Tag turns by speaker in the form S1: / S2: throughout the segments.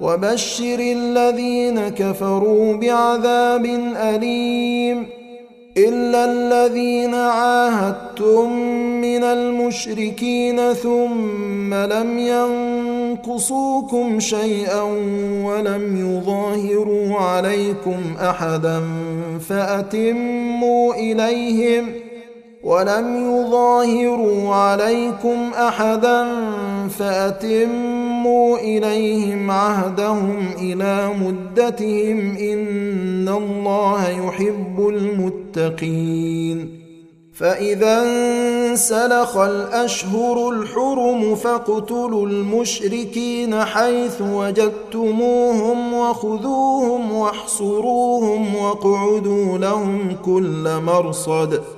S1: وبشر الذين كفروا بعذاب أليم إلا الذين عاهدتم من المشركين ثم لم ينقصوكم شيئا ولم يظاهروا عليكم أحدا فأتموا إليهم ولم يظاهروا عليكم أحدا فأتموا إليهم عهدهم إلى مدتهم إن الله يحب المتقين. فإذا انسلخ الأشهر الحرم فاقتلوا المشركين حيث وجدتموهم وخذوهم واحصروهم واقعدوا لهم كل مرصد ۖ.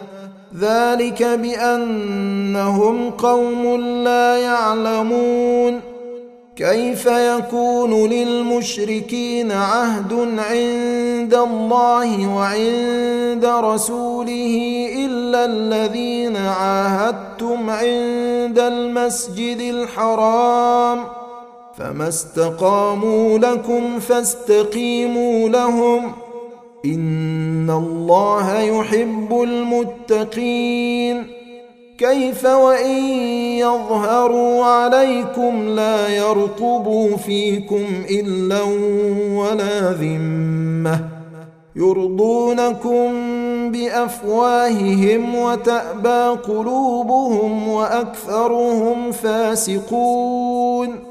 S1: ذلك بأنهم قوم لا يعلمون. كيف يكون للمشركين عهد عند الله وعند رسوله إلا الذين عاهدتم عند المسجد الحرام؟ فما استقاموا لكم فاستقيموا لهم. إن الله يحب المتقين. كيف وإن يظهروا عليكم لا يرقبوا فيكم إلا ولا ذمة. يرضونكم بأفواههم وتأبى قلوبهم وأكثرهم فاسقون.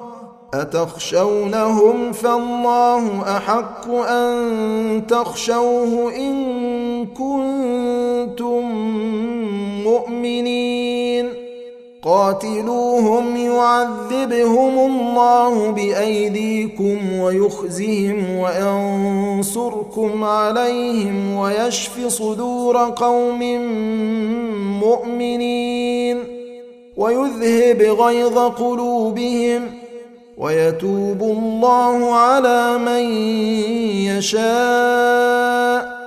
S1: أتخشونهم فالله أحق أن تخشوه إن كنتم مؤمنين. قاتلوهم يعذبهم الله بأيديكم ويخزهم وينصركم عليهم ويشف صدور قوم مؤمنين. ويذهب غيظ قلوبهم ۖ ويتوب الله على من يشاء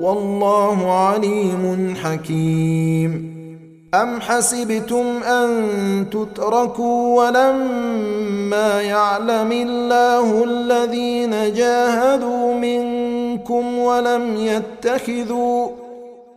S1: والله عليم حكيم. أم حسبتم أن تتركوا ولما يعلم الله الذين جاهدوا منكم ولم يتخذوا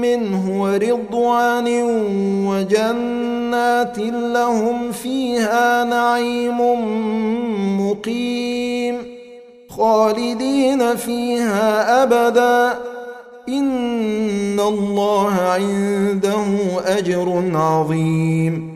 S1: منه ورضوان وجنات لهم فيها نعيم مقيم خالدين فيها أبدا. إن الله عنده أجر عظيم.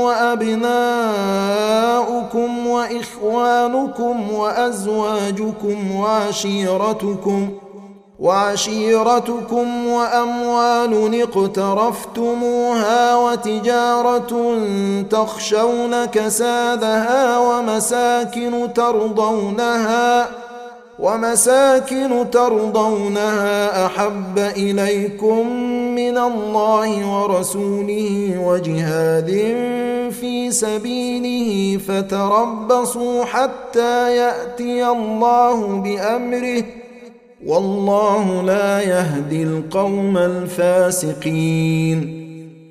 S1: وأبناؤكم وإخوانكم وأزواجكم وعشيرتكم وعشيرتكم وأموال اقترفتموها وتجارة تخشون كسادها ومساكن ترضونها ۖ ومساكن ترضونها أحب إليكم من الله ورسوله وجهاد في سبيله فتربصوا حتى يأتي الله بأمره والله لا يهدي القوم الفاسقين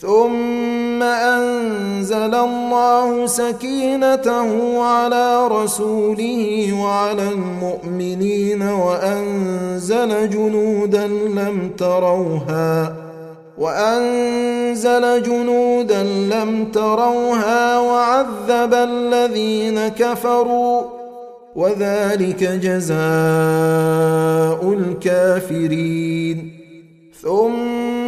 S1: ثم أنزل الله سكينته على رسوله وعلى المؤمنين وأنزل جنودا لم تروها وأنزل جنودا لم تروها وعذب الذين كفروا وذلك جزاء الكافرين. ثم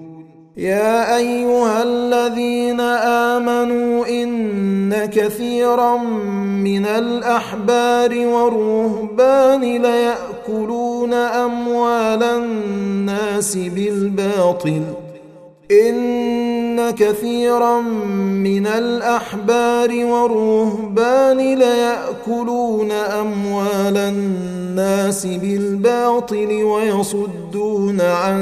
S1: يا أيها الذين آمنوا إن كثيرا من الأحبار والرهبان ليأكلون أموال الناس بالباطل. إن كثيرا من الأحبار والرهبان ليأكلون أموال الناس بالباطل ويصدون عن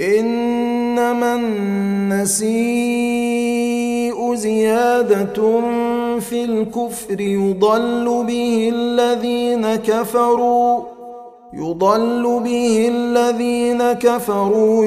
S1: إنما النسيء زيادة في الكفر يضل به الذين كفروا يضل به الذين كفروا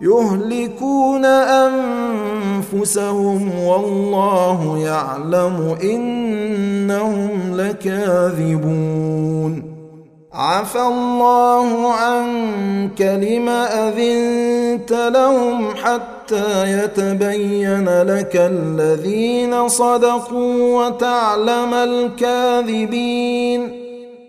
S1: يهلكون أنفسهم والله يعلم إنهم لكاذبون. عفى الله عنك لم أذنت لهم حتى يتبين لك الذين صدقوا وتعلم الكاذبين.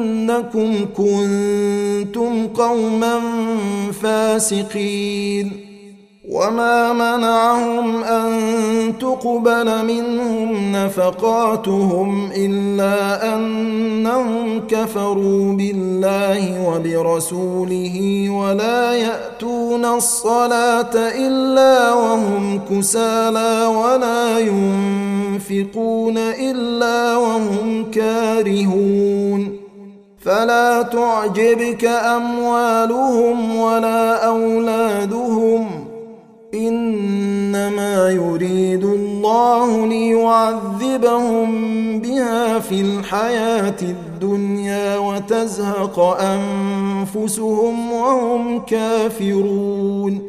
S1: إنكم كنتم قوما فاسقين. وما منعهم أن تقبل منهم نفقاتهم إلا أنهم كفروا بالله وبرسوله ولا يأتون الصلاة إلا وهم كسالى ولا ينفقون إلا وهم كارهون. فلا تعجبك أموالهم ولا أولادهم. إنما يريد الله ليعذبهم بها في الحياة الدنيا وتزهق أنفسهم وهم كافرون.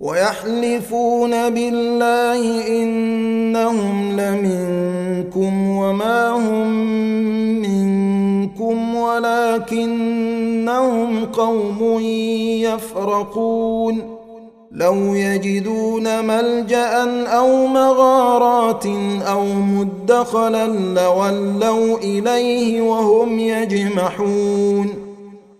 S1: ويحلفون بالله إنهم لمنكم وما هم منكم ولكنهم قوم يفرقون لو يجدون ملجا أو مغارات أو مدخلا لولوا اليه وهم يجمحون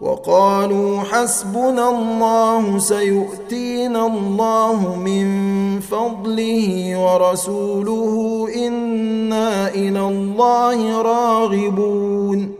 S1: وقالوا حسبنا الله سيؤتينا الله من فضله ورسوله إنا إلى الله راغبون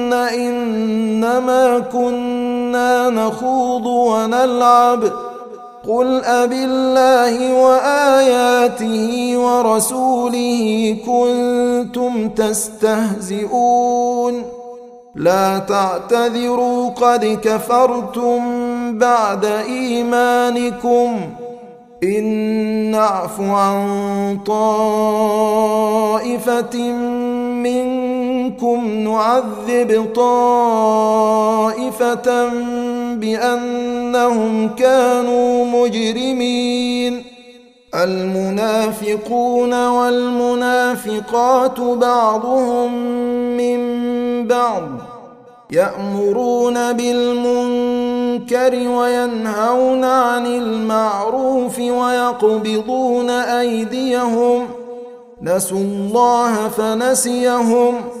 S1: ان إنما كنا نخوض ونلعب قل أب الله وآياته ورسوله كنتم تستهزئون لا تعتذروا قد كفرتم بعد إيمانكم إن نعف عن طائفة منكم نعذب طائفة بأنهم كانوا مجرمين. المنافقون والمنافقات بعضهم من بعض يأمرون بالمنكر وينهون عن المعروف ويقبضون أيديهم. نسوا الله فنسيهم.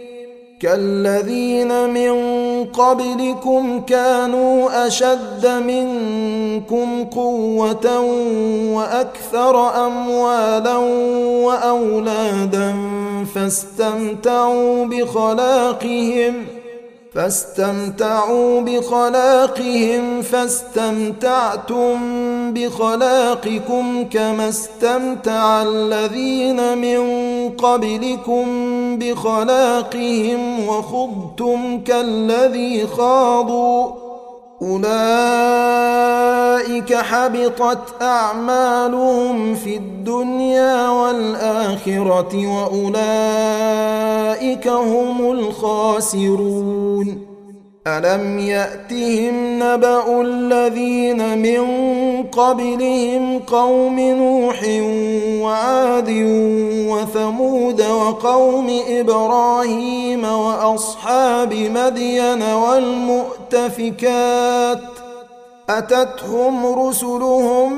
S1: كالذين من قبلكم كانوا أشد منكم قوة وأكثر أموالا وأولادا فاستمتعوا بخلاقهم فاستمتعوا بخلاقهم فاستمتعتم بخلاقكم كما استمتع الذين من قبلكم بخلاقهم وخضتم كالذي خاضوا. أولئك حبطت أعمالهم في الدنيا والآخرة وأولئك هم الخاسرون. ألم يأتهم نبأ الذين من قبلهم قوم نوح وعاد وثمود وقوم إبراهيم وأصحاب مدين والمؤتفكات أتتهم رسلهم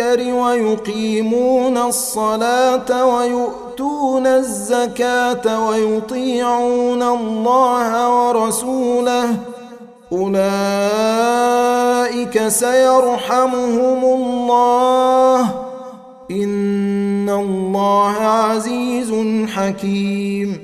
S1: ويقيمون الصلاة ويؤتون الزكاة ويطيعون الله ورسوله. أولئك سيرحمهم الله. إن الله عزيز حكيم.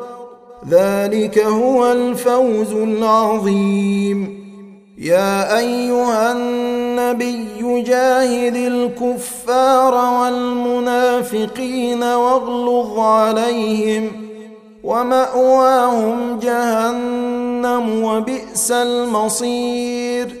S1: ذلك هو الفوز العظيم. يا أيها النبي جاهد الكفار والمنافقين واغلظ عليهم ومأواهم جهنم وبئس المصير.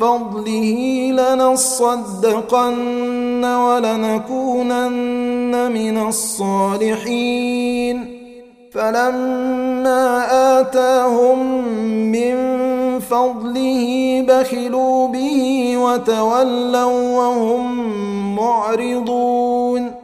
S1: فضله لنصدقن ولنكونن من الصالحين. فلما آتاهم من فضله بخلوا به وتولوا وهم معرضون.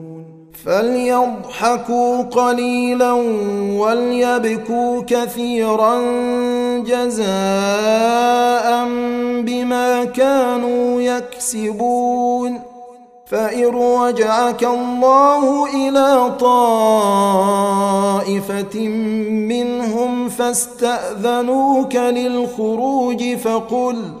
S1: فليضحكوا قليلا وليبكوا كثيرا جزاء بما كانوا يكسبون فإن رجعك الله إلى طائفة منهم فاستأذنوك للخروج فقل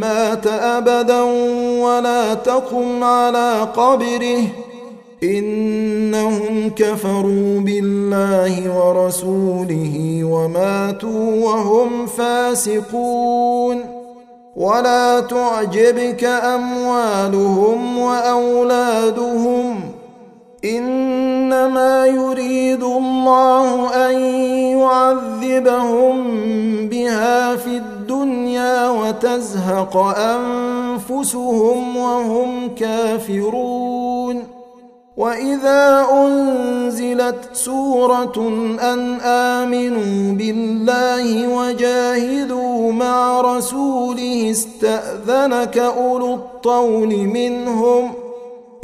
S1: مات أبدا ولا تقم على قبره. إنهم كفروا بالله ورسوله وماتوا وهم فاسقون. ولا تعجبك أموالهم وأولادهم. إنما يريد الله أن يعذبهم بها في الدنيا وتزهق أنفسهم وهم كافرون. وإذا أنزلت سورة أن آمنوا بالله وجاهدوا مع رسوله استأذنك أولو الطول منهم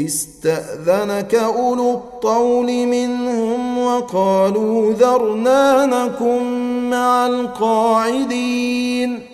S1: استأذنك أولو الطول منهم وقالوا ذرنا نكن مع القاعدين.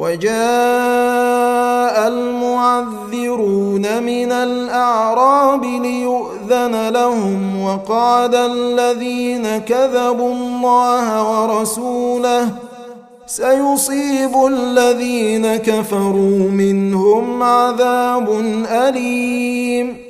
S1: وجاء المعذرون من الأعراب ليؤذن لهم وقعد الذين كذبوا الله ورسوله سيصيب الذين كفروا منهم عذاب أليم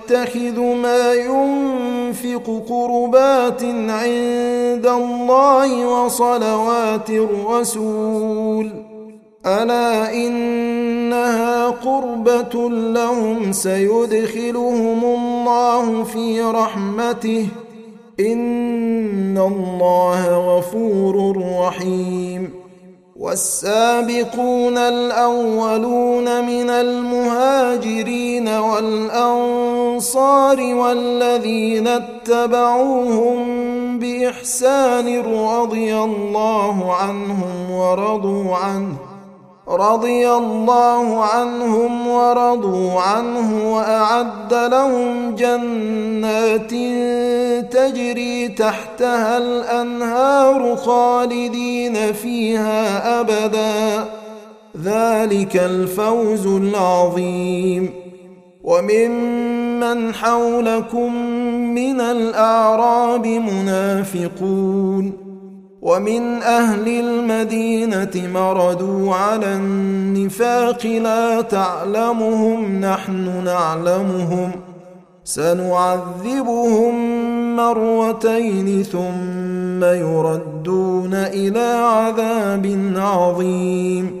S1: ما ينفق قربات عند الله وصلوات الرسول. ألا إنها قربة لهم سيدخلهم الله في رحمته. إن الله غفور رحيم. والسابقون الأولون من المهاجرين والأنصار والذين اتبعوهم بإحسان رضي الله عنهم ورضوا عنه رضي الله عنهم ورضوا عنه وأعد لهم جنات تجري تحتها الأنهار خالدين فيها أبدا. ذلك الفوز العظيم. وممن حولكم من الأعراب منافقون. ومن أهل المدينة مردوا على النفاق لا تعلمهم نحن نعلمهم سنعذبهم مرتين ثم يردون إلى عذاب عظيم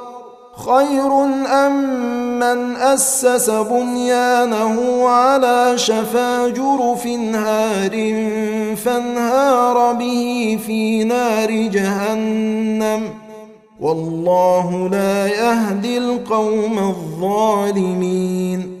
S1: خير أم من أسس بنيانه على شفا جرف هار فانهار به في نار جهنم والله لا يهدي القوم الظالمين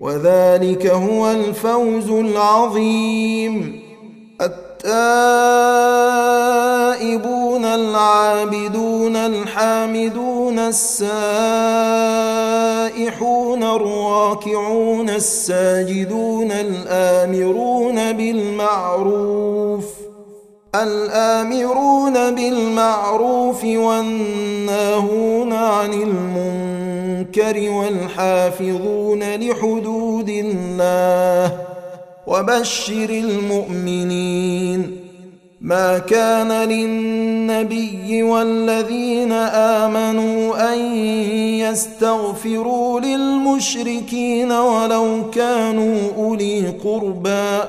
S1: وذلك هو الفوز العظيم. التائبون العابدون الحامدون السائحون الراكعون الساجدون الآمرون بالمعروف. الآمرون بالمعروف والناهون عن المنكر. المنكر والحافظون لحدود الله وبشر المؤمنين ما كان للنبي والذين آمنوا أن يستغفروا للمشركين ولو كانوا أولي قربى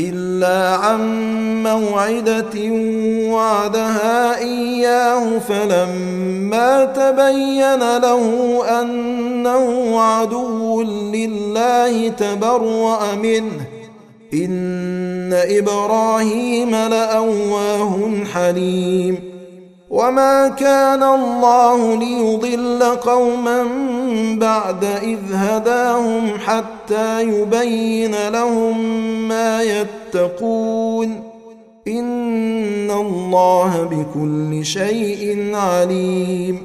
S1: إلا عن موعدة وعدها إياه فلما تبين له أنه عدو لله تبرأ منه. إن إبراهيم لأواه حليم. وما كان الله ليضل قوما بعد إذ هداهم حتى يبين لهم ما يتقون إن الله بكل شيء عليم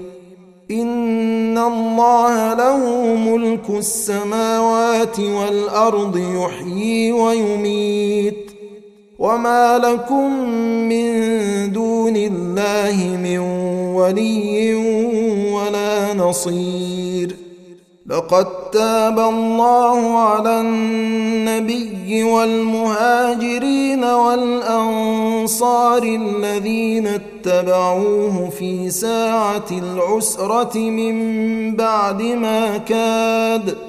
S1: ان الله له ملك السماوات والارض يحيي ويميت وما لكم من دون الله من ولي ولا نصير لقد تاب الله على النبي والمهاجرين والانصار الذين اتبعوه في ساعه العسره من بعد ما كاد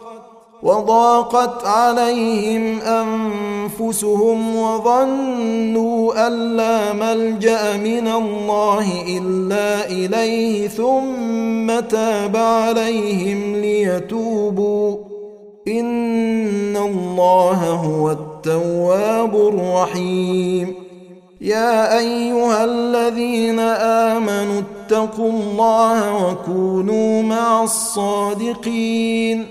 S1: وضاقت عليهم أنفسهم وظنوا أن لا ملجأ من الله إلا إليه ثم تاب عليهم ليتوبوا. إن الله هو التواب الرحيم. يا أيها الذين آمنوا اتقوا الله وكونوا مع الصادقين.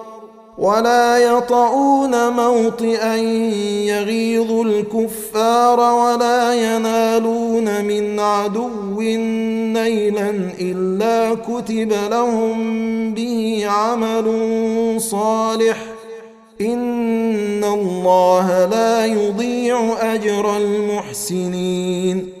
S1: ولا يطؤون موطئا يغيظ الكفار ولا ينالون من عدو نيلا إلا كتب لهم به عمل صالح. إن الله لا يضيع أجر المحسنين.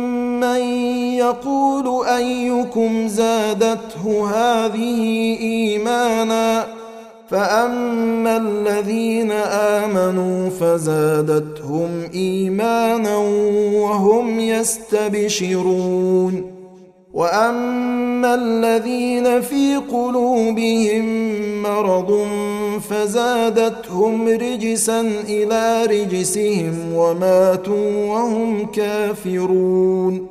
S1: من يقول أيكم زادته هذه إيمانا فأما الذين آمنوا فزادتهم إيمانا وهم يستبشرون وأما الذين في قلوبهم مرض فزادتهم رجسا إلى رجسهم وماتوا وهم كافرون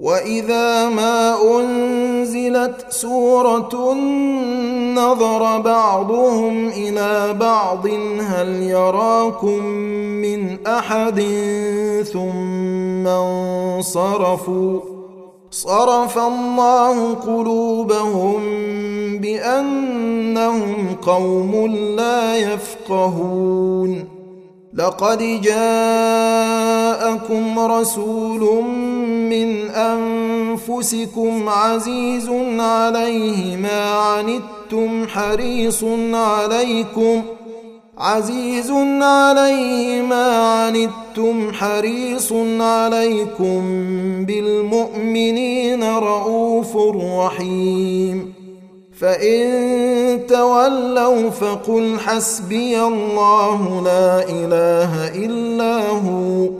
S1: واذا ما انزلت سوره نظر بعضهم إلى بعض هل يراكم من احد ثم انصرفوا صرف الله قلوبهم بانهم قوم لا يفقهون لقد جاءكم رسول من أنفسكم عزيز عليه ما عنتم حريص عليكم عزيز عليه ما عنتم حريص عليكم بالمؤمنين رؤوف رحيم فإن تولوا فقل حسبي الله لا إله إلا هو